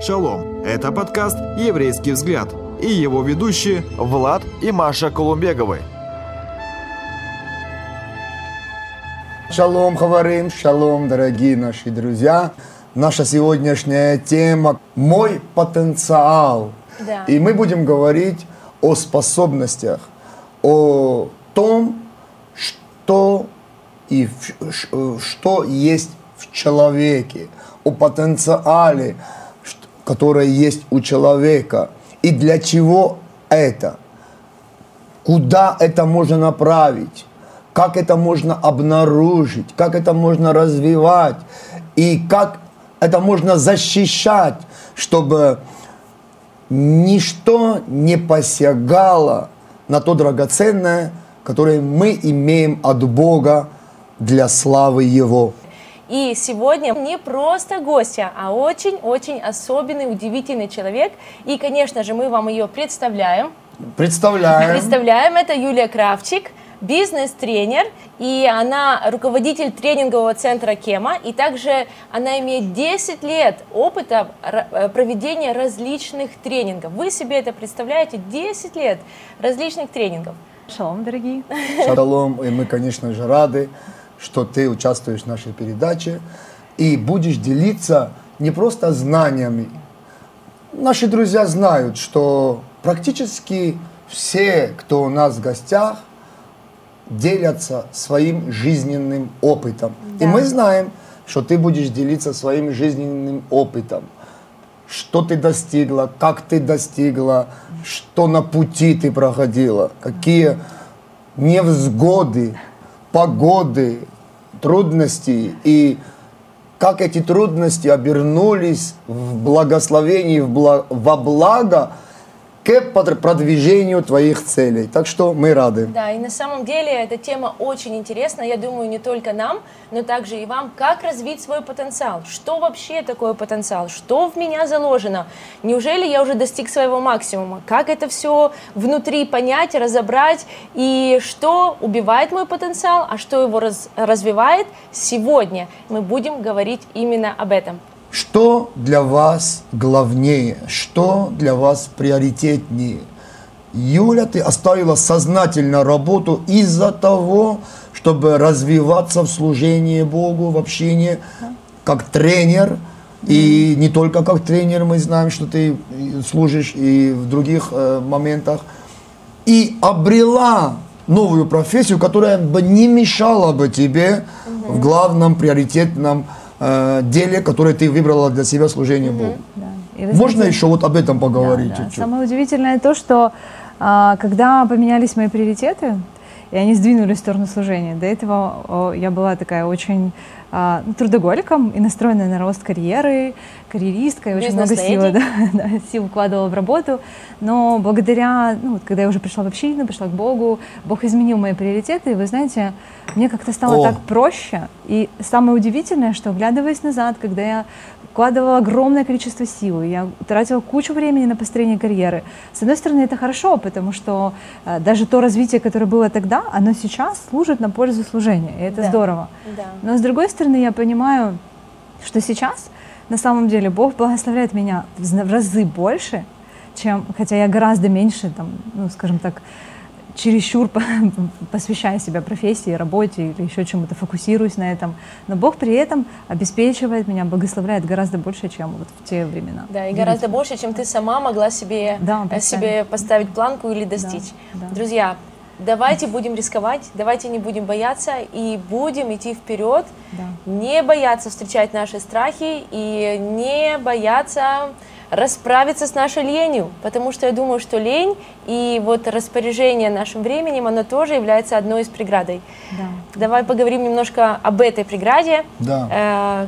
Шалом! Это подкаст «Еврейский взгляд» и его ведущие Влад и Маша Колумбеговы. Шалом, Хаварим, шалом, дорогие наши друзья. Наша сегодняшняя тема – мой потенциал. Да. И мы будем говорить о способностях, о том, что, и в- э, что есть в человеке, о потенциале, который есть у человека. И для чего это? куда это можно направить, как это можно обнаружить, как это можно развивать и как это можно защищать, чтобы ничто не посягало на то драгоценное, которое мы имеем от Бога для славы Его. И сегодня не просто гостья, а очень-очень особенный, удивительный человек. И, конечно же, мы вам ее представляем. Представляем. Представляем, это Юлия Кравчик, бизнес-тренер, и она руководитель тренингового центра Кема, и также она имеет 10 лет опыта э, проведения различных тренингов. Вы себе это представляете? 10 лет различных тренингов. Шалом, дорогие. Шалом, и мы, конечно же, рады, что ты участвуешь в нашей передаче и будешь делиться не просто знаниями. Наши друзья знают, что практически все, кто у нас в гостях, делятся своим жизненным опытом. И Да. мы знаем, что ты будешь делиться своим жизненным опытом. Что ты достигла, как ты достигла, что на пути ты проходила, какие невзгоды, погоды, трудности и как эти трудности обернулись в благословении, в бла- во благо к продвижению твоих целей. Так что мы рады. Да, и на самом деле эта тема очень интересна, я думаю, не только нам, но также и вам, как развить свой потенциал. Что вообще такое потенциал? Что в меня заложено? Неужели я уже достиг своего максимума? Как это все внутри понять, разобрать? И что убивает мой потенциал, а что его раз- развивает? Сегодня мы будем говорить именно об этом. Что для вас главнее? Что для вас приоритетнее? Юля, ты оставила сознательно работу из-за того, чтобы развиваться в служении Богу, в общении, как тренер. И не только как тренер, мы знаем, что ты служишь и в других э, моментах. И обрела новую профессию, которая бы не мешала бы тебе в главном приоритетном э, деле, которое ты выбрала для себя служение Богу. Да. И вы Можно знаете, еще вот об этом да, поговорить да. чуть-чуть? Самое удивительное то, что а, когда поменялись мои приоритеты, и они сдвинулись в сторону служения, до этого я была такая очень трудоголиком и настроенная на рост карьеры, карьеристка, и очень много сил, да, да, сил вкладывала в работу. Но благодаря, ну, вот, когда я уже пришла в общину, пришла к Богу, Бог изменил мои приоритеты, и вы знаете, мне как-то стало О. так проще. И самое удивительное, что, оглядываясь назад, когда я вкладывала огромное количество сил, я тратила кучу времени на построение карьеры. С одной стороны, это хорошо, потому что э, даже то развитие, которое было тогда, оно сейчас служит на пользу служения, и это Да. здорово. Да. Но с другой стороны, я понимаю, что сейчас на самом деле Бог благословляет меня в разы больше, чем, хотя я гораздо меньше, там, ну, скажем так, чересчур по- посвящаю себя профессии, работе или еще чему-то, фокусируюсь на этом. Но Бог при этом обеспечивает меня, благословляет гораздо больше, чем вот в те времена. Да, и гораздо больше, чем ты сама могла себе, Да, э, себе поставить планку или достичь. да. Друзья, давайте будем рисковать, давайте не будем бояться и будем идти вперед, Да. не бояться встречать наши страхи и не бояться расправиться с нашей ленью, потому что я думаю, что лень и вот распоряжение нашим временем, оно тоже является одной из преградой. Да. Давай поговорим немножко об этой преграде. Да. Э,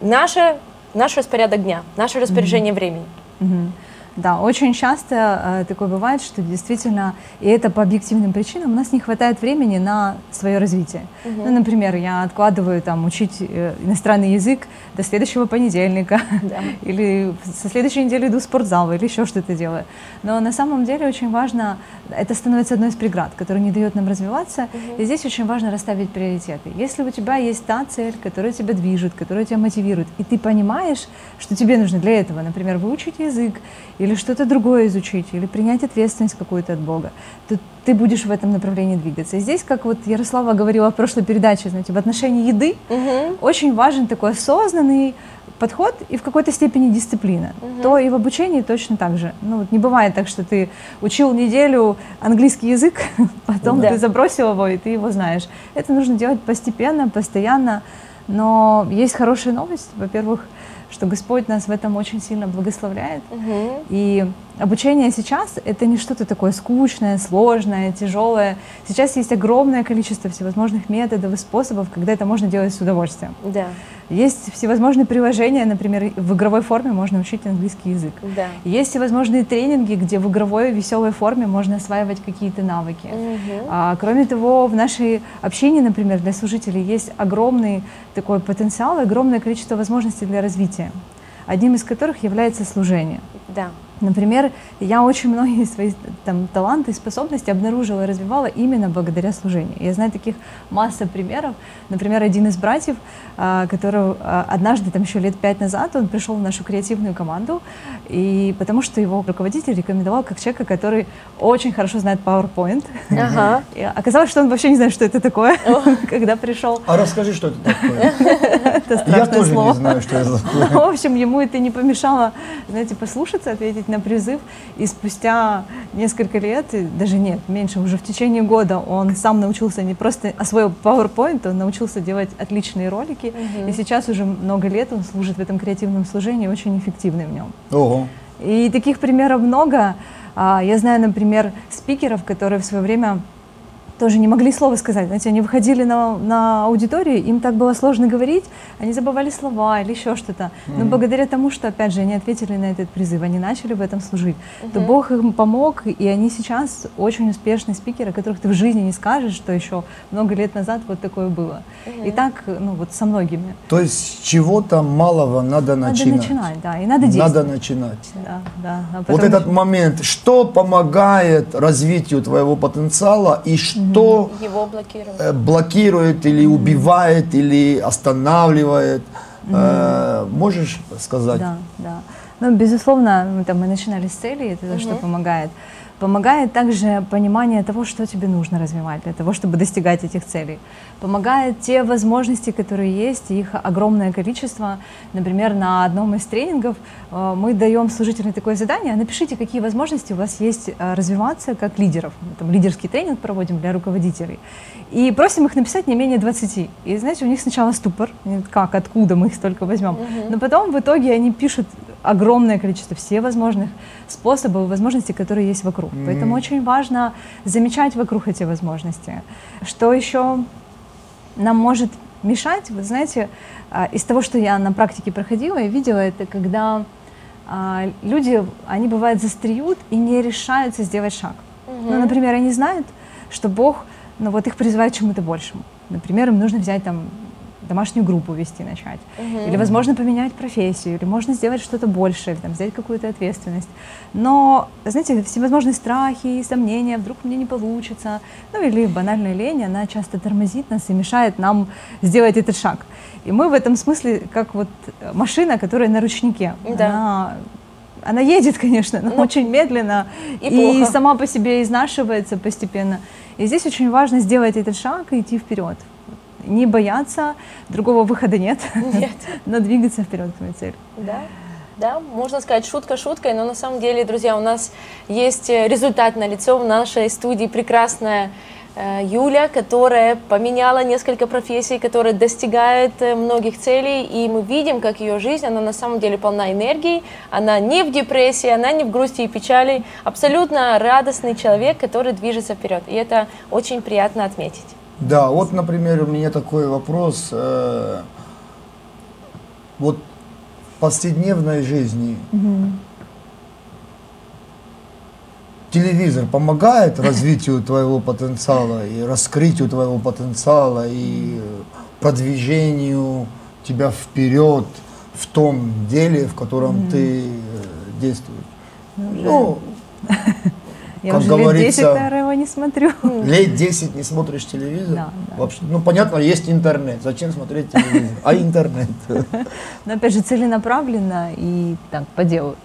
наше, наш распорядок дня, наше распоряжение времени. Мгм. Да, очень часто э, такое бывает, что действительно, и это по объективным причинам, у нас не хватает времени на свое развитие. Мгм. Ну, например, я откладываю там учить э, иностранный язык до следующего понедельника, Да. или со следующей недели иду в спортзал, или еще что-то делаю. Но на самом деле очень важно, это становится одной из преград, которая не дает нам развиваться, и здесь очень важно расставить приоритеты. Если у тебя есть та цель, которая тебя движет, которая тебя мотивирует, и ты понимаешь, что тебе нужно для этого, например, выучить язык, или что-то другое изучить, или принять ответственность какую-то от Бога, то ты будешь в этом направлении двигаться. И здесь, как вот Ярослава говорила в прошлой передаче, знаете, в отношении еды, Мгм. очень важен такой осознанный подход и в какой-то степени дисциплина. То и в обучении точно так же. Ну, вот не бывает так, что ты учил неделю английский язык, потом Да. ты забросил его, и ты его знаешь. Это нужно делать постепенно, постоянно. Но есть хорошая новость. Во-первых, что Господь нас в этом очень сильно благословляет. Мгм. И обучение сейчас это не что-то такое скучное, сложное, тяжелое. Сейчас есть огромное количество всевозможных методов и способов, когда это можно делать с удовольствием. Да, Есть всевозможные приложения, например, в игровой форме можно учить английский язык. да. Есть всевозможные тренинги, где в игровой веселой форме можно осваивать какие-то навыки. Мгм. А, кроме того, в нашей общине, например, для служителей есть огромный такой потенциал, и огромное количество возможностей для развития, одним из которых является служение. Да. Например, я очень многие свои там, таланты и способности обнаружила и развивала именно благодаря служению. Я знаю таких масса примеров. Например, один из братьев, а, который а, однажды, там еще лет пять назад, он пришел в нашу креативную команду, и потому что его руководитель рекомендовал как человека, который очень хорошо знает PowerPoint. Ага. И оказалось, что он вообще не знает, что это такое, когда пришел. А расскажи, что это такое. Это Я страшное тоже слово. не знаю, что это такое. В общем, ему это не помешало, знаете, послушаться, ответить на призыв. И спустя несколько лет, и даже нет, меньше, уже в течение года он сам научился не просто освоил PowerPoint, он научился делать отличные ролики. И сейчас уже много лет он служит в этом креативном служении, очень эффективный в нем. Ого. И таких примеров много. А, Я знаю, например, спикеров, которые в свое время тоже не могли слова сказать. Знаете, они выходили на, на аудиторию, им так было сложно говорить, они забывали слова или еще что-то. Но благодаря тому, что, опять же, они ответили на этот призыв, они начали в этом служить, то Бог им помог, и они сейчас очень успешные спикеры, которых ты в жизни не скажешь, что еще много лет назад вот такое было. И так, ну вот со многими. То есть с чего-то малого надо Надо начинать. начинать, да, и надо действовать. Надо начинать. Да, да. А Вот этот еще- момент, что помогает развитию твоего потенциала и что Его блокировать. э, блокирует или убивает или останавливает, Э, можешь сказать? Да, да. Ну, безусловно, мы, там, мы начинали с целей, это то, что помогает. Помогает также понимание того, что тебе нужно развивать для того, чтобы достигать этих целей. Помогает те возможности, которые есть, их огромное количество. Например, на одном из тренингов э, мы даем служителям такое задание, напишите, какие возможности у вас есть э, развиваться как лидеров. Мы там лидерский тренинг проводим для руководителей. И просим их написать не менее 20. И знаете, у них сначала ступор, как, откуда мы их столько возьмем. Но потом в итоге они пишут огромное количество всевозможных способов и возможностей, которые есть вокруг. Поэтому очень важно замечать вокруг эти возможности. Что еще нам может мешать, вы знаете, а, из того, что я на практике проходила и видела, это когда а, люди, они бывают застреют и не решаются сделать шаг. Ну, например, они знают, что Бог, ну вот их призывает к чему-то большему. Например, им нужно взять там домашнюю группу вести начать. Или, возможно, поменять профессию, или можно сделать что-то большее, или там, взять какую-то ответственность. Но, знаете, всевозможные страхи сомнения, вдруг мне не получится, ну или банальная лень, она часто тормозит нас и мешает нам сделать этот шаг. И мы в этом смысле как вот машина, которая на ручнике. Да. Она, она едет, конечно, но Ну, очень медленно и и, плохо. сама по себе изнашивается постепенно. И здесь очень важно сделать этот шаг и идти вперед. Не бояться, другого выхода нет, Нет. но двигаться вперед к своей цели. Да, да, можно сказать шутка шуткой, но на самом деле, друзья, у нас есть э, результат на лицо в нашей студии прекрасная э, Юля, которая поменяла несколько профессий, которая достигает э, многих целей, и мы видим, как ее жизнь, она на самом деле полна энергии, она не в депрессии, она не в грусти и печали, абсолютно радостный человек, который движется вперед, и это очень приятно отметить. Да, вот, например, у меня такой вопрос. э, Вот в повседневной жизни телевизор помогает развитию твоего потенциала и раскрытию твоего потенциала и продвижению тебя вперед в том деле, в котором ты э, действуешь. Ну, Я как уже говорится, лет 10, наверное, не смотрю. лет 10 не смотришь телевизор. Да, да. Вообще, ну, понятно, есть интернет. Зачем смотреть телевизор? А интернет? Но опять же целенаправленно и так по делу.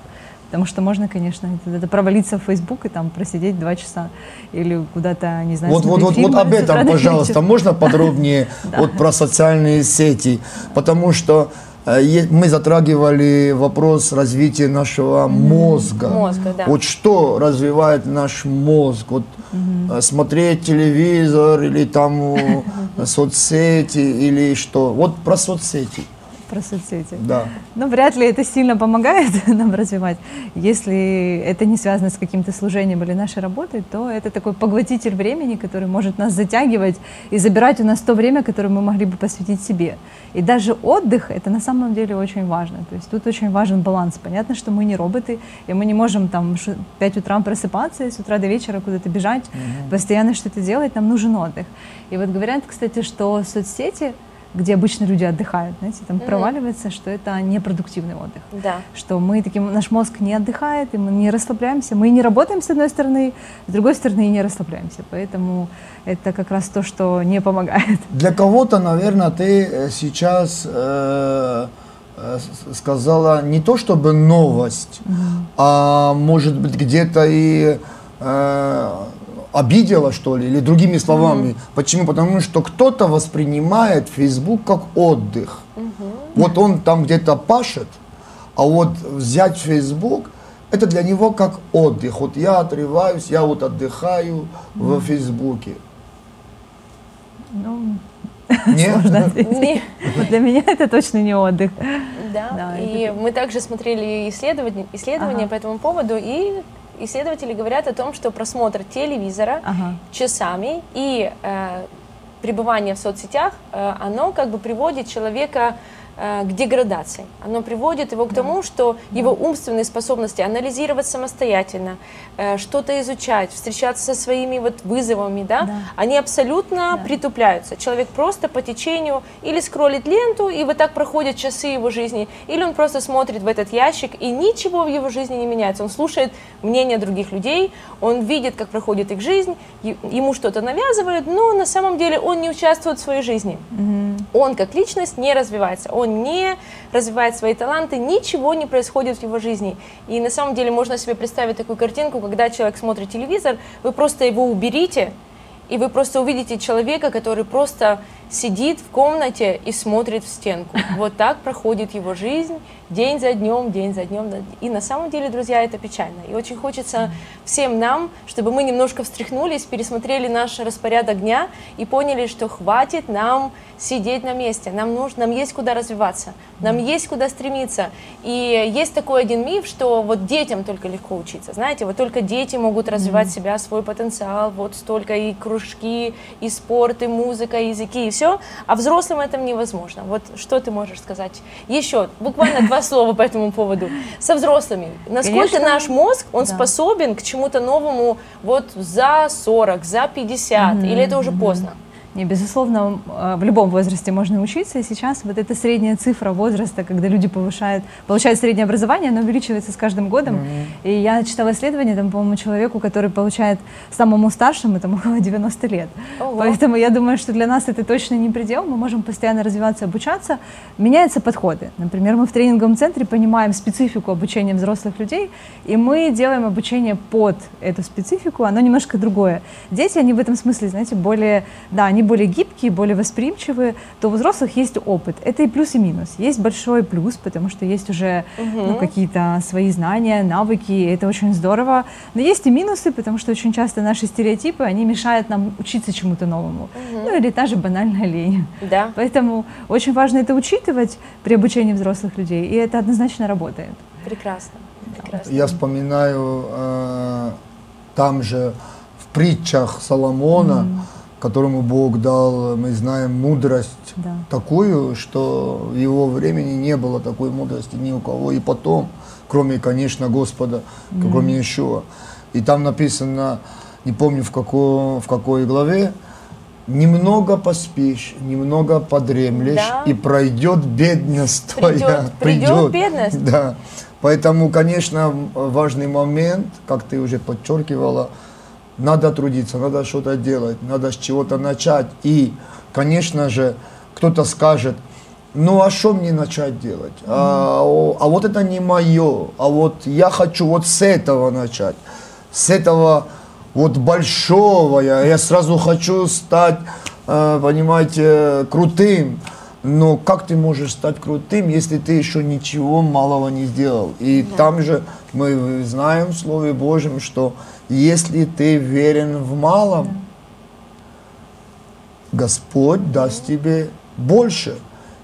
Потому что можно, конечно, это, провалиться в Facebook и там просидеть два часа или куда-то, не знаю, Вот, вот, вот, вот об утра этом, пожалуйста, можно подробнее вот про социальные сети, потому что мы затрагивали вопрос развития нашего мозга. Мозга, да. Вот что развивает наш мозг? Вот э, смотреть телевизор или там э, соцсети или что? Вот про соцсети, Про соцсети. да. Ну, вряд ли это сильно помогает нам развивать. Если это не связано с каким-то служением или нашей работой, то это такой поглотитель времени, который может нас затягивать и забирать у нас то время, которое мы могли бы посвятить себе. И даже отдых — это на самом деле очень важно. То есть тут очень важен баланс. Понятно, что мы не роботы, и мы не можем там в 5 утра просыпаться и с утра до вечера куда-то бежать, постоянно что-то делать, нам нужен отдых. И вот говорят, кстати, что соцсети где обычно люди отдыхают, знаете, там проваливается, что это непродуктивный отдых. Да. Что мы таким, наш мозг не отдыхает, и мы не расслабляемся. Мы не работаем с одной стороны, с другой стороны и не расслабляемся. Поэтому это как раз то, что не помогает. Для кого-то, наверное, ты э, сейчас э, э, сказала не то чтобы новость, а может быть где-то и э, обидела, что ли, или другими словами. Почему? Потому что кто-то воспринимает Facebook как отдых. Вот он там где-то пашет, а вот взять Facebook это для него как отдых. Вот я отрываюсь, я вот отдыхаю в Фейсбуке. Ну, Нет? сложно ответить. Не- Вот для меня это точно не отдых. Да, Да, и это мы также смотрели исследования, исследования Ага. по этому поводу, и исследователи говорят о том, что просмотр телевизора Ага. часами и э, пребывание в соцсетях, э, оно как бы приводит человека к деградации. Оно приводит его к тому, что его умственные способности анализировать самостоятельно, э, что-то изучать, встречаться со своими вот вызовами, да, Да. они абсолютно притупляются. Человек просто по течению или скроллит ленту, и вот так проходят часы его жизни, или он просто смотрит в этот ящик, и ничего в его жизни не меняется. Он слушает мнение других людей, он видит, как проходит их жизнь, ему что-то навязывают, но на самом деле он не участвует в своей жизни. Он как личность не развивается, он не развивает свои таланты, ничего не происходит в его жизни. И на самом деле можно себе представить такую картинку, когда человек смотрит телевизор, вы просто его уберите, и вы просто увидите человека, который просто сидит в комнате и смотрит в стенку. Вот так проходит его жизнь день за днем, день за днем. И на самом деле, друзья, это печально. И очень хочется всем нам, чтобы мы немножко встряхнулись, пересмотрели наш распорядок дня и поняли, что хватит нам сидеть на месте. Нам нужно, нам есть куда развиваться, нам есть куда стремиться. И есть такой один миф, что вот детям только легко учиться. Знаете, вот только дети могут развивать себя, свой потенциал, вот столько и кружки, и спорт, и музыка, и языки, и все. А взрослым это невозможно. Вот что ты можешь сказать? Еще буквально два слова по этому поводу. Со взрослыми. Насколько Конечно. наш мозг, он Да. способен к чему-то новому вот за 40, за 50, или это уже поздно? Не, безусловно, э, в любом возрасте можно учиться, и сейчас вот эта средняя цифра возраста, когда люди повышают, получают среднее образование, оно увеличивается с каждым годом. И я читала исследование, там, по-моему, человеку, который получает самому старшему, там, около 90 лет. Ого. Поэтому я думаю, что для нас это точно не предел, мы можем постоянно развиваться, обучаться. Меняются подходы. Например, мы в тренинговом центре понимаем специфику обучения взрослых людей, и мы делаем обучение под эту специфику, оно немножко другое. Дети, они в этом смысле, знаете, более, да, они более гибкие, более восприимчивые, то у взрослых есть опыт. Это и плюс, и минус. Есть большой плюс, потому что есть уже ну, какие-то свои знания, навыки, это очень здорово. Но есть и минусы, потому что очень часто наши стереотипы, они мешают нам учиться чему-то новому. Ну или та же банальная лень. Да. Поэтому очень важно это учитывать при обучении взрослых людей, и это однозначно работает. Прекрасно. Прекрасно. Я вспоминаю э, там же в притчах Соломона, которому Бог дал, мы знаем, мудрость Да. такую, что в его времени не было такой мудрости ни у кого и потом, кроме, конечно, Господа, кроме Ишуа. И там написано, не помню в какой, в какой главе, немного поспишь, немного подремлешь, Да. и пройдет бедность твоя. Придет- придет бедность. Да. Поэтому, конечно, важный момент, как ты уже подчеркивала, надо трудиться, надо что-то делать, надо с чего-то начать. И, конечно же, кто-то скажет, ну а что мне начать делать? А, а вот это не мое, а вот я хочу вот с этого начать, с этого вот большого, я, я сразу хочу стать, э, понимаете, крутым. Но как ты можешь стать крутым, если ты еще ничего малого не сделал? И там же мы знаем в Слове Божьем, что если ты верен в малом, Господь даст тебе больше.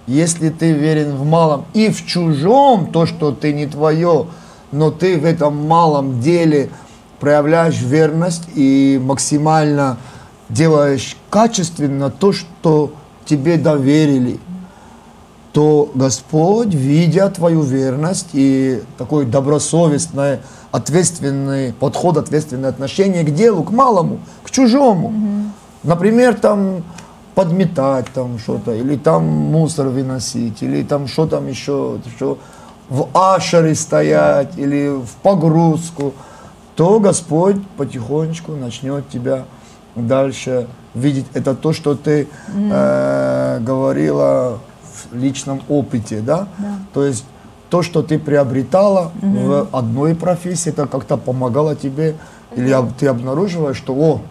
Если ты верен в малом и в чужом, то, что ты не твое, но ты в этом малом деле проявляешь верность и максимально делаешь качественно то, что тебе доверили, то Господь, видя твою верность и такой добросовестный, ответственный подход, ответственное отношение к делу, к малому, к чужому. Например, там подметать там что-то, или там мусор выносить, или там что там еще, что в ашере стоять, или в погрузку, то Господь потихонечку начнет тебя дальше видеть. Это то, что ты э, говорила в личном опыте, да? То есть то, что ты приобретала в одной профессии, это как-то помогало тебе, или об- ты обнаруживаешь, что, о,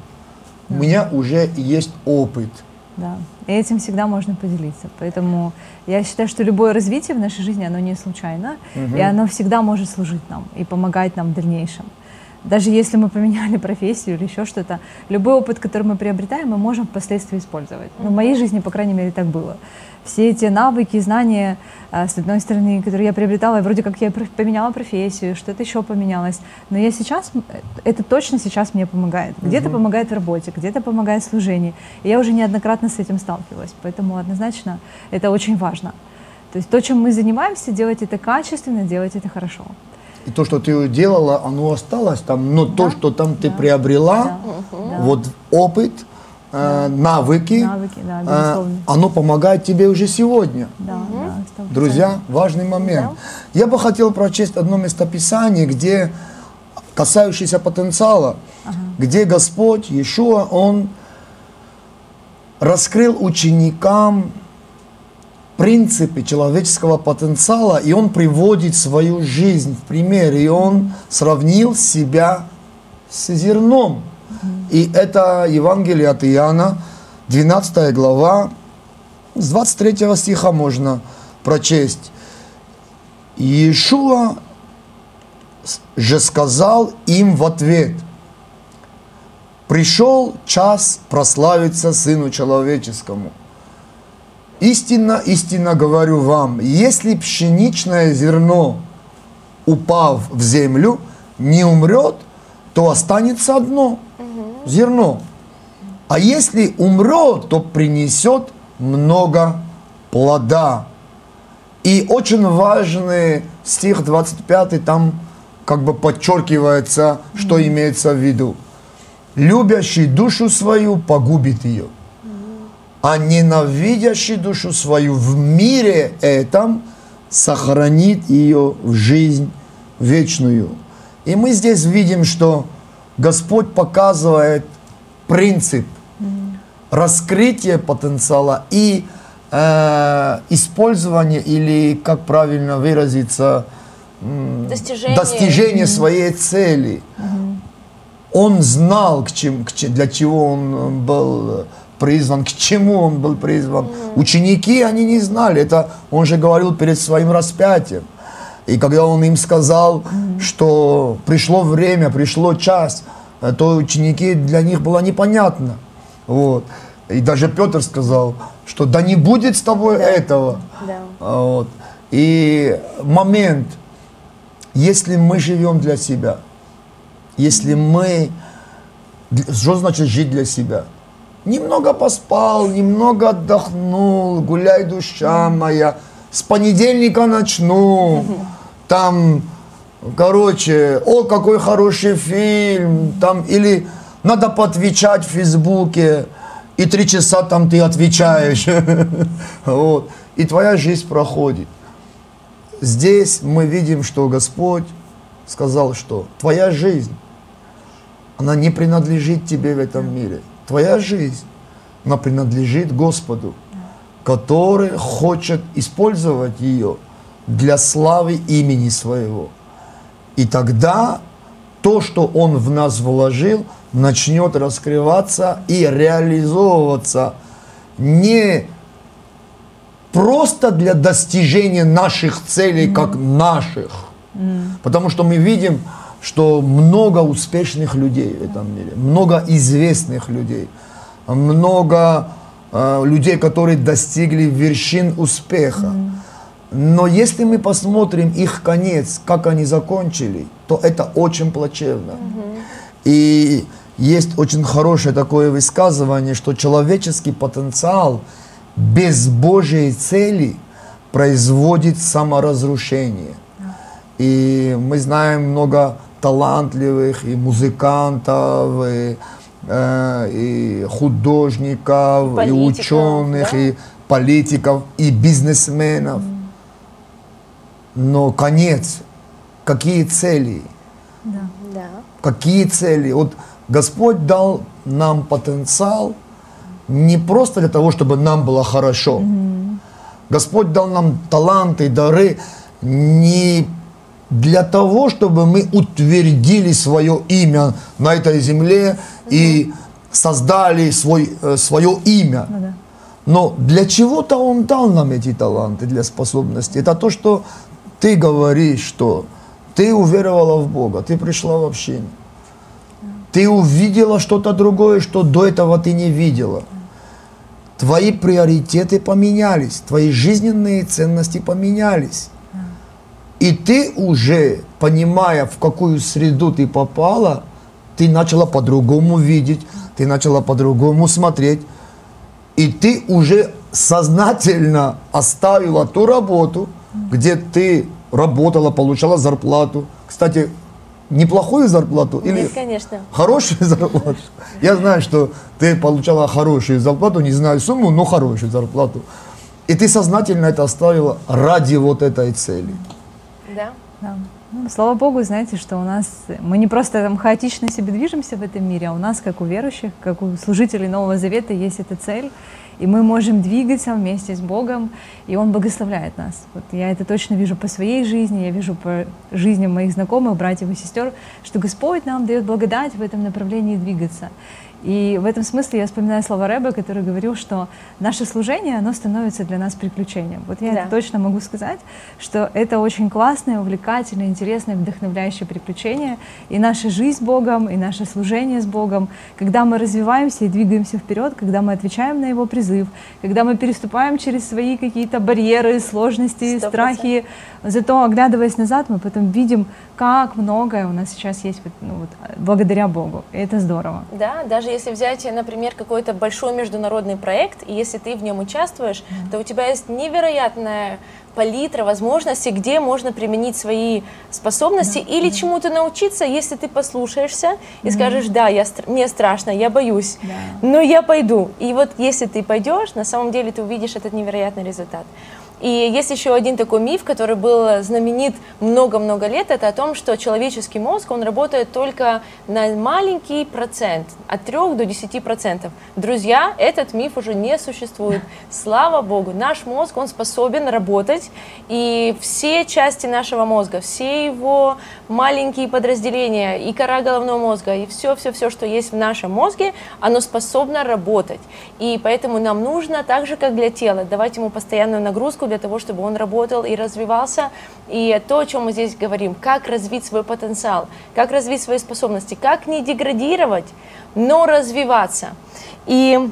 у меня уже есть опыт. Да. И этим всегда можно поделиться. Поэтому я считаю, что любое развитие в нашей жизни, оно не случайно, и оно всегда может служить нам и помогать нам в дальнейшем. Даже если мы поменяли профессию или еще что-то, любой опыт, который мы приобретаем, мы можем впоследствии использовать. Ну, в моей жизни, по крайней мере, так было. Все эти навыки, знания, а, с одной стороны, которые я приобретала, вроде как я поменяла профессию, что-то еще поменялось. Но я сейчас, м, это точно сейчас мне помогает. Где-то помогает в работе, где-то помогает в служении. И я уже неоднократно с этим сталкивалась. Поэтому однозначно это очень важно. То есть то, чем мы занимаемся, делать это качественно, делать это хорошо. И то, что ты делала, оно осталось там, но то, что там ты приобрела, Да. вот опыт, э, навыки, Навыки, да, э, оно помогает тебе уже сегодня. Да, да, 100%. Друзья, важный момент. Я бы хотел прочесть одно местописание, где касающееся потенциала, где Господь, Иешуа, Он раскрыл ученикам принципы человеческого потенциала, и он приводит свою жизнь в пример, и он сравнил себя с зерном. И это Евангелие от Иоанна, 12 глава, с 23 стиха можно прочесть. Иешуа же сказал им в ответ, «Пришел час прославиться Сыну Человеческому. Истинно, истинно говорю вам, если пшеничное зерно, упав в землю, не умрет, то останется одно зерно. А если умрет, то принесет много плода. И очень важный стих 25, там как бы подчеркивается, что имеется в виду. Любящий душу свою погубит ее, а ненавидящий душу свою в мире этом сохранит ее в жизнь вечную. И мы здесь видим, что Господь показывает принцип раскрытия потенциала и э, использование или, как правильно выразиться, Достижение. достижение своей цели. Он знал, к чем, к для чего он был призван, к чему он был призван. Ученики, они не знали. Это он же говорил перед своим распятием. И когда он им сказал, что пришло время, пришло час, э, то ученики для них было непонятно. Вот. И даже Петр сказал, что да не будет с тобой этого. Да. А, Вот. И момент, если мы живем для себя, если мы, что значит жить для себя? Немного поспал, немного отдохнул, гуляй, душа моя, с понедельника начну, там короче, о, какой хороший фильм, там, или надо поотвечать в Фейсбуке, и три часа там ты отвечаешь, вот, и твоя жизнь проходит. Здесь мы видим, что Господь сказал, что твоя жизнь, она не принадлежит тебе в этом мире. Твоя жизнь, она принадлежит Господу, который хочет использовать ее для славы имени своего. И тогда то, что Он в нас вложил, начнет раскрываться и реализовываться не просто для достижения наших целей, как наших. Потому что мы видим, что много успешных людей в этом мире, много известных людей, много э, людей, которые достигли вершин успеха. Но если мы посмотрим их конец, как они закончили, то это очень плачевно. И есть очень хорошее такое высказывание, что человеческий потенциал без Божьей цели производит саморазрушение. И мы знаем много талантливых и музыкантов, и, э, и художников, и Политиков, ученых, да? и политиков, и бизнесменов. Но конец, какие цели? Да. Какие цели? Вот Господь дал нам потенциал не просто для того, чтобы нам было хорошо. Господь дал нам таланты, дары не для того, чтобы мы утвердили свое имя на этой земле и создали свой, э, свое имя. Ну да. Но для чего-то Он дал нам эти таланты, для способностей. Это то, что ты говоришь, что ты уверовала в Бога, ты пришла в общение. Ты увидела что-то другое, что до этого ты не видела. Твои приоритеты поменялись, твои жизненные ценности поменялись. И ты уже, понимая, в какую среду ты попала, ты начала по-другому видеть, ты начала по-другому смотреть. И ты уже сознательно оставила ту работу, где ты работала, получала зарплату. Кстати, неплохую зарплату или Нет, конечно. хорошую зарплату. Я знаю, что ты получала хорошую зарплату, не знаю сумму, но хорошую зарплату. И ты сознательно это оставила ради вот этой цели. Да. Да. Ну, слава Богу, знаете, что у нас мы не просто там хаотично себе движемся в этом мире, а у нас, как у верующих, как у служителей Нового Завета, есть эта цель, и мы можем двигаться вместе с Богом, и Он благословляет нас. Вот я это точно вижу по своей жизни, я вижу по жизни моих знакомых, братьев и сестер, что Господь нам дает благодать в этом направлении двигаться. И в этом смысле я вспоминаю слова Рэба, который говорил, что наше служение, оно становится для нас приключением. Вот я Да. это точно могу сказать, что это очень классное, увлекательное, интересное, вдохновляющее приключение. И наша жизнь с Богом, и наше служение с Богом, когда мы развиваемся и двигаемся вперед, когда мы отвечаем на Его призыв, когда мы переступаем через свои какие-то барьеры, сложности, Сто страхи, зато оглядываясь назад, мы потом видим, как многое у нас сейчас есть ну, вот, благодаря Богу. И это здорово. Да, даже если взять, например, какой-то большой международный проект, и если ты в нем участвуешь, то у тебя есть невероятная палитра возможностей, где можно применить свои способности или чему-то научиться, если ты послушаешься и скажешь, да, я, мне страшно, я боюсь, Да. но я пойду. И вот если ты пойдешь, на самом деле ты увидишь этот невероятный результат. И есть еще один такой миф, который был знаменит много-много лет, это о том, что человеческий мозг, он работает только на маленький процент, от 3 до 10 процентов. Друзья, этот миф уже не существует. Слава Богу, наш мозг, он способен работать, и все части нашего мозга, все его маленькие подразделения, и кора головного мозга, и все-все-все, что есть в нашем мозге, оно способно работать. И поэтому нам нужно, так же, как для тела, давать ему постоянную нагрузку для того, чтобы он работал и развивался. И то, о чем мы здесь говорим, как развить свой потенциал, как развить свои способности, как не деградировать, но развиваться. И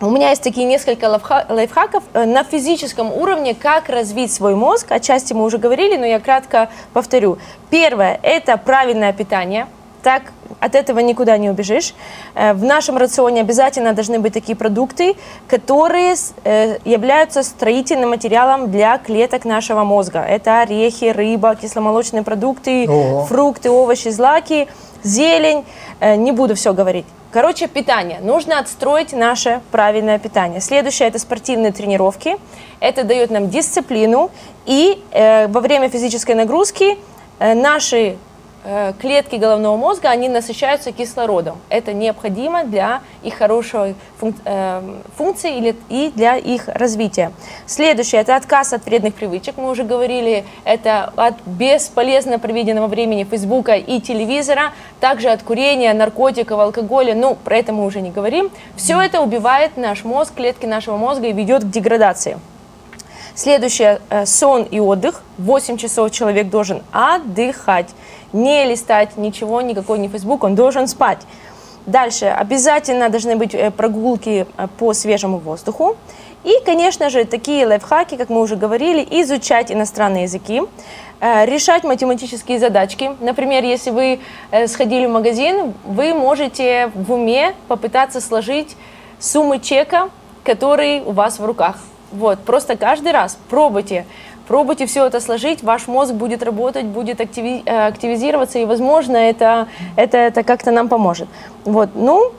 у меня есть такие несколько лайфха- лайфхаков э, на физическом уровне, как развить свой мозг. Отчасти мы уже говорили, но я кратко повторю. Первое – это правильное питание. Так от этого никуда не убежишь. Э, в нашем рационе обязательно должны быть такие продукты, которые э, являются строительным материалом для клеток нашего мозга. Это орехи, рыба, кисломолочные продукты, Ого. фрукты, овощи, злаки, зелень. Э, Не буду все говорить. Короче, питание. Нужно отстроить наше правильное питание. Следующее – это спортивные тренировки. Это дает нам дисциплину. И э, во время физической нагрузки э, наши клетки головного мозга, они насыщаются кислородом. Это необходимо для их хорошей э, функции или- и для их развития. Следующее – это отказ от вредных привычек. Мы уже говорили, это от бесполезно проведенного времени Фейсбука и телевизора, также от курения, наркотиков, алкоголя. Ну, про это мы уже не говорим. Все это убивает наш мозг, клетки нашего мозга и ведет к деградации. Следующее – э, сон и отдых. 8 часов человек должен отдыхать, не листать ничего, никакой не Facebook, он должен спать. Дальше обязательно должны быть э, прогулки э, по свежему воздуху. И, конечно же, такие лайфхаки, как мы уже говорили, изучать иностранные языки, э, решать математические задачки. Например, если вы сходили в магазин, вы можете в уме попытаться сложить суммы чека, который у вас в руках. Вот, просто каждый раз пробуйте, пробуйте все это сложить, ваш мозг будет работать, будет активи- э, активизироваться, и, возможно, это, это, это как-то нам поможет. Вот, ну,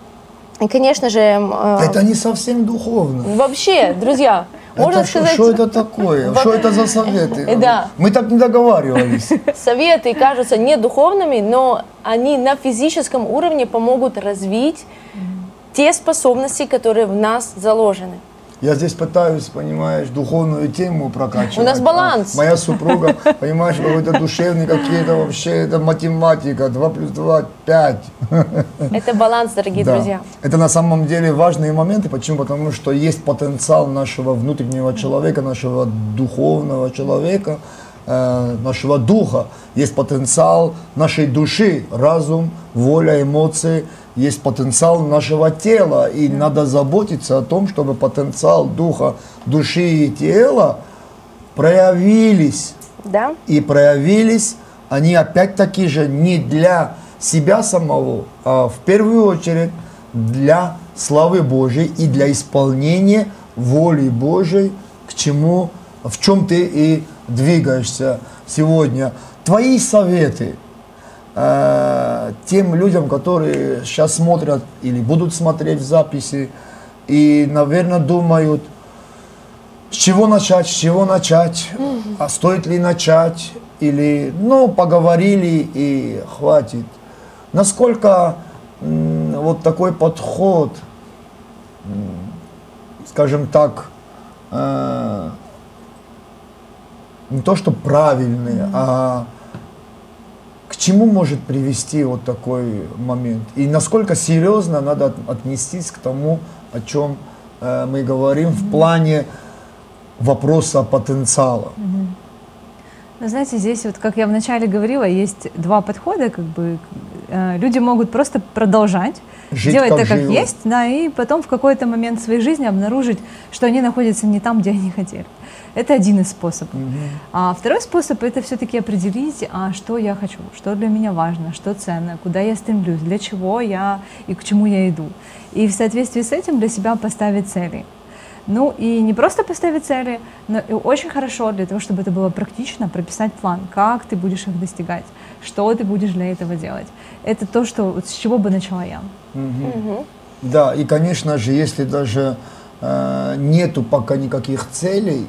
и, конечно же, э, Это не совсем духовно. вообще, друзья, можно это сказать, что это такое? Что это за советы? Да. Мы так не договаривались. советы кажутся не духовными, но они на физическом уровне помогут развить те способности, которые в нас заложены. Я здесь пытаюсь, понимаешь, духовную тему прокачивать. У нас баланс. А моя супруга, понимаешь, какой-то душевный, какие-то вообще, это математика, 2 плюс 2, 5. Это баланс, дорогие Да. друзья. Это на самом деле важные моменты. Почему? Потому что есть потенциал нашего внутреннего человека, нашего духовного человека, э, нашего духа. Есть потенциал нашей души, разум, воля, эмоции. Есть потенциал нашего тела. И надо заботиться о том, чтобы потенциал духа, души и тела проявились Да? и проявились они опять-таки же не для себя самого, а в первую очередь для славы Божьей и для исполнения воли Божьей, к чему, в чем ты и двигаешься сегодня. Твои советы э, тем людям, которые сейчас смотрят или будут смотреть записи и, наверное, думают, с чего начать, с чего начать, а стоит ли начать, или, ну, поговорили и хватит. Насколько м, вот такой подход, м, скажем так, э, не то что правильный, а к чему может привести вот такой момент? И насколько серьезно надо от- отнестись к тому, о чем э, мы говорим в плане вопроса потенциала. Ну, знаете, здесь вот, как я вначале говорила, есть два подхода, как бы люди могут просто продолжать Жить, делать как так, как живут. есть, да, и потом в какой-то момент своей жизни обнаружить, что они находятся не там, где они хотели. Это один из способов. А второй способ это все-таки определить, а что я хочу, что для меня важно, что ценно, куда я стремлюсь, для чего я и к чему я иду. И в соответствии с этим для себя поставить цели. Ну и не просто поставить цели, но и очень хорошо для того, чтобы это было практично, прописать план, как ты будешь их достигать, что ты будешь для этого делать. Это то, что, с чего бы начала я. Да, и конечно же, если даже э, нету пока никаких целей,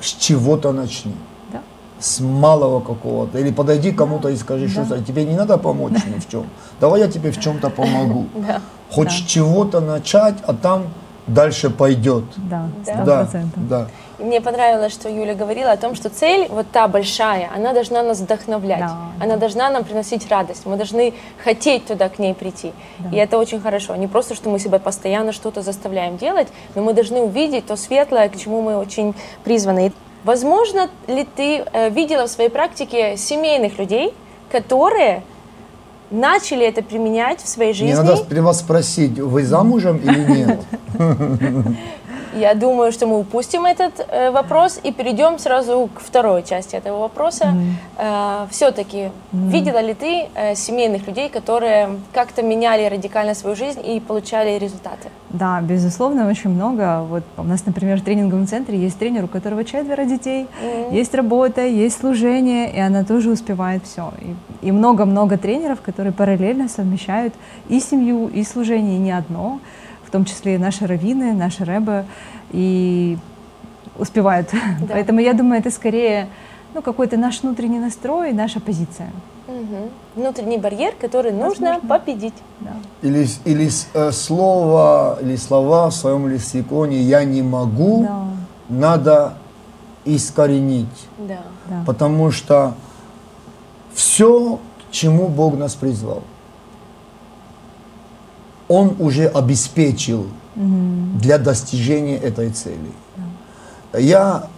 с чего-то начни. Да. С малого какого-то. Или подойди кому-то и скажи, что Да. тебе не надо помочь ни в чем. Давай я тебе в чем-то помогу. Да. Хоть Да. с чего-то начать, а там дальше пойдет. Да, Да. сто Да, процентов. да. Мне понравилось, что Юля говорила о том, что цель, вот та большая, она должна нас вдохновлять, Да, она должна нам приносить радость, мы должны хотеть туда к ней прийти. И это очень хорошо. Не просто, что мы себя постоянно что-то заставляем делать, но мы должны увидеть то светлое, к чему мы очень призваны. Возможно ли ты э, видела в своей практике семейных людей, которые начали это применять в своей Мне жизни? надо при вас спросить, вы замужем или нет? Я думаю, что мы упустим этот э, вопрос и перейдем сразу к второй части этого вопроса. Э, все-таки видела ли ты э, семейных людей, которые как-то меняли радикально свою жизнь и получали результаты? Да, безусловно, очень много. Вот у нас, например, в тренинговом центре есть тренер, у которого четверо детей, есть работа, есть служение, и она тоже успевает все. И и много-много тренеров, которые параллельно совмещают и семью, и служение, и не одно, том числе и наши раввины, наши рэбы, и успевают. Да. Поэтому я думаю, это скорее ну, какой-то наш внутренний настрой, наша позиция. Мгм. Внутренний барьер, который нужно Возможно. победить. Да. Или, или э, слово, или слова в своем лексиконе «я не могу» Да, надо искоренить. Да. да. Потому что все, к чему Бог нас призвал, Он уже обеспечил для достижения этой цели. Я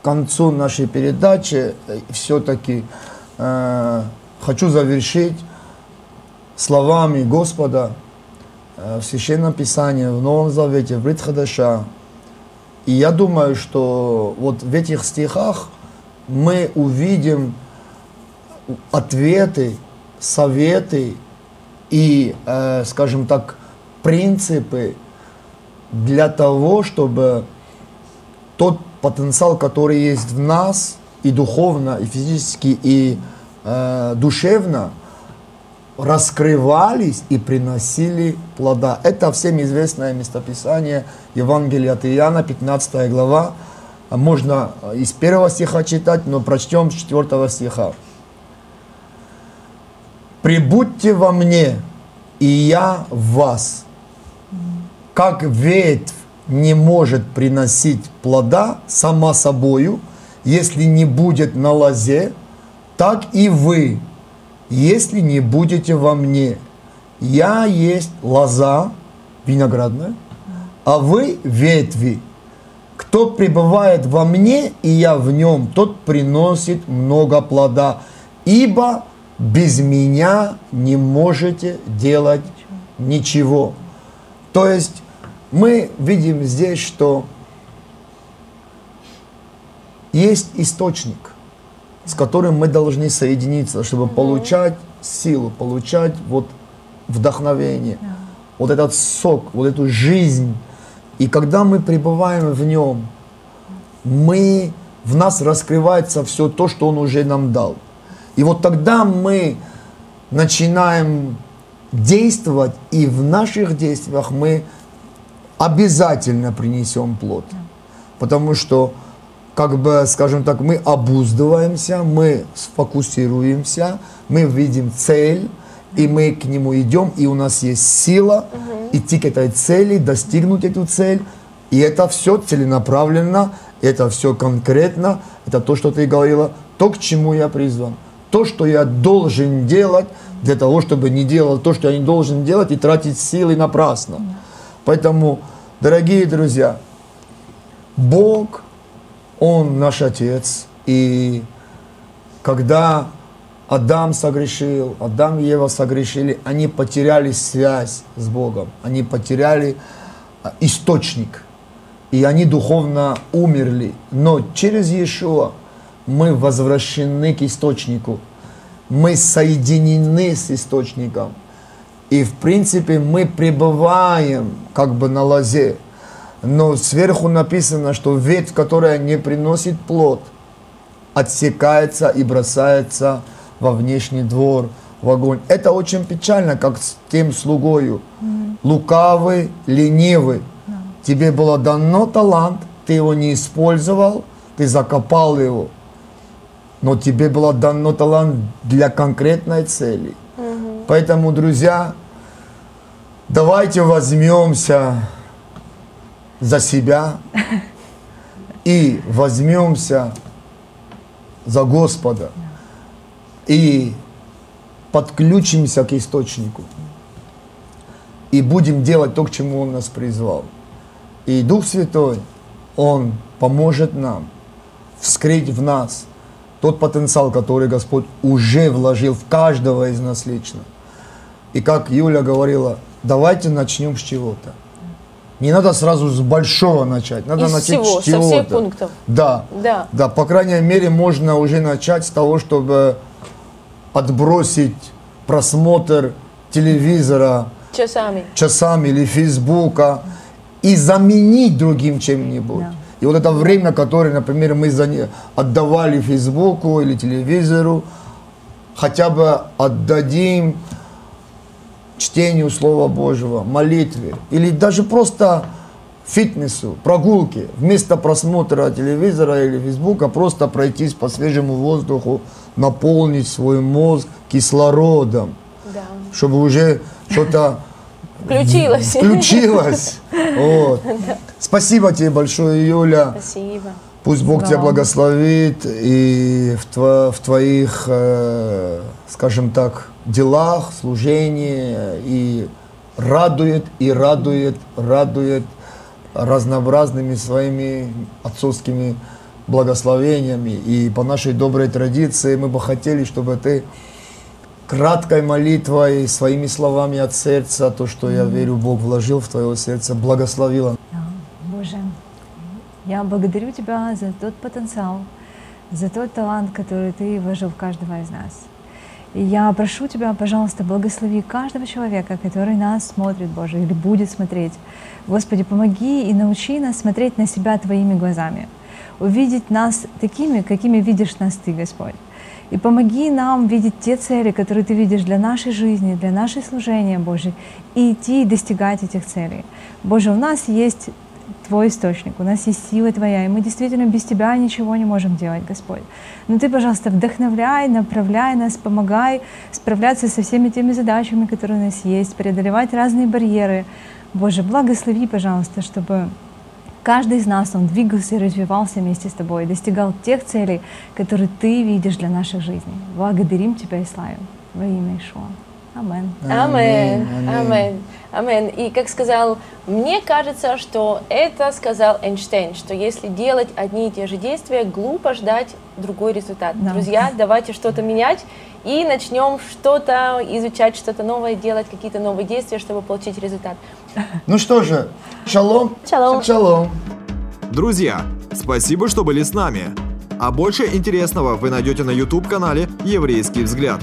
к концу нашей передачи все-таки хочу завершить словами Господа э, в Священном Писании, в Новом Завете, в Брит Хадаша. И я думаю, что вот в этих стихах мы увидим ответы, советы и, э, скажем так, принципы для того, чтобы тот потенциал, который есть в нас, и духовно, и физически, и э, душевно, раскрывались и приносили плода. Это всем известное местописание Евангелия от Иоанна, 15 глава. Можно из первого стиха читать, но прочтем с четвертого стиха. «Прибудьте во мне, и я в вас. Как ветвь не может приносить плода сама собою, если не будет на лозе, так и вы, если не будете во мне. Я есть лоза виноградная, а вы ветви. Кто пребывает во мне, и я в нем, тот приносит много плода, ибо без меня не можете делать ничего. То есть мы видим здесь, что есть источник, с которым мы должны соединиться, чтобы получать силу, получать вот вдохновение, вот этот сок, вот эту жизнь. И когда мы пребываем в нем, мы, в нас раскрывается все то, что Он уже нам дал. И вот тогда мы начинаем действовать, и в наших действиях мы обязательно принесем плод. Потому что, как бы, скажем так, мы обуздываемся, мы сфокусируемся, мы видим цель, и мы к нему идем, и у нас есть сила идти к этой цели, достигнуть эту цель. И это все целенаправленно, это все конкретно, это то, что ты говорила, то, к чему я призван. То, что я должен делать для того, чтобы не делал то, что я не должен делать и тратить силы напрасно. Поэтому, дорогие друзья, Бог, Он наш Отец. И когда Адам согрешил, Адам и Ева согрешили, они потеряли связь с Богом, они потеряли а, источник, и они духовно умерли. Но через Иешуа мы возвращены к источнику, мы соединены с источником. И в принципе мы пребываем как бы на лозе. Но сверху написано, что ветвь, которая не приносит плод, отсекается и бросается во внешний двор, в огонь. Это очень печально, как с тем слугою. Лукавый, ленивый. Тебе было дано талант, ты его не использовал, ты закопал его. Но тебе было дано талант для конкретной цели. Поэтому, друзья, давайте возьмемся за себя и возьмемся за Господа и подключимся к источнику и будем делать то, к чему Он нас призвал. И Дух Святой, Он поможет нам вскрыть в нас тот потенциал, который Господь уже вложил в каждого из нас лично. И как Юля говорила, давайте начнем с чего-то. Не надо сразу с большого начать, надо Из начать всего, с со чего-то. всех пунктов. Да. Да. Да, по крайней мере, можно уже начать с того, чтобы отбросить просмотр телевизора Часами. часами или Фейсбука и заменить другим чем-нибудь. Да. И вот это время, которое, например, мы отдавали Фейсбуку или телевизору, хотя бы отдадим чтению Слова Божьего, молитве или даже просто фитнесу, прогулке. Вместо просмотра телевизора или Фейсбука просто пройтись по свежему воздуху, наполнить свой мозг кислородом, Да. чтобы уже что-то Включилась. включилось. Вот. Спасибо тебе большое, Юля. Спасибо. Пусть Бог тебя Да. благословит и в, тво- в твоих, э, скажем так, делах, служении и радует, и радует, радует разнообразными своими отцовскими благословениями. И по нашей доброй традиции мы бы хотели, чтобы ты краткой молитвой, своими словами от сердца, то, что я верю, Бог вложил в твое сердце, благословила. Да, Боже, я благодарю Тебя за тот потенциал, за тот талант, который Ты вложил в каждого из нас. И я прошу Тебя, пожалуйста, благослови каждого человека, который нас смотрит, Боже, или будет смотреть. Господи, помоги и научи нас смотреть на себя Твоими глазами, увидеть нас такими, какими видишь нас Ты, Господь. И помоги нам видеть те цели, которые Ты видишь для нашей жизни, для нашей служения, Боже, и идти и достигать этих целей. Боже, у нас есть Твой источник, у нас есть сила Твоя, и мы действительно без Тебя ничего не можем делать, Господь. Но Ты, пожалуйста, вдохновляй, направляй нас, помогай справляться со всеми теми задачами, которые у нас есть, преодолевать разные барьеры. Боже, благослови, пожалуйста, чтобы каждый из нас, он двигался и развивался вместе с Тобой, достигал тех целей, которые Ты видишь для наших жизней. Благодарим Тебя и славим во имя Ишуа. Амен. Аминь. Амен. Амен. И как сказал, мне кажется, что это сказал Эйнштейн, что если делать одни и те же действия, глупо ждать другой результат. Да. Друзья, давайте что-то менять и начнем что-то изучать, что-то новое, делать какие-то новые действия, чтобы получить результат. Ну что же, шалом. Шалом. Шалом. Друзья, спасибо, что были с нами. А больше интересного вы найдете на YouTube-канале «Еврейский взгляд».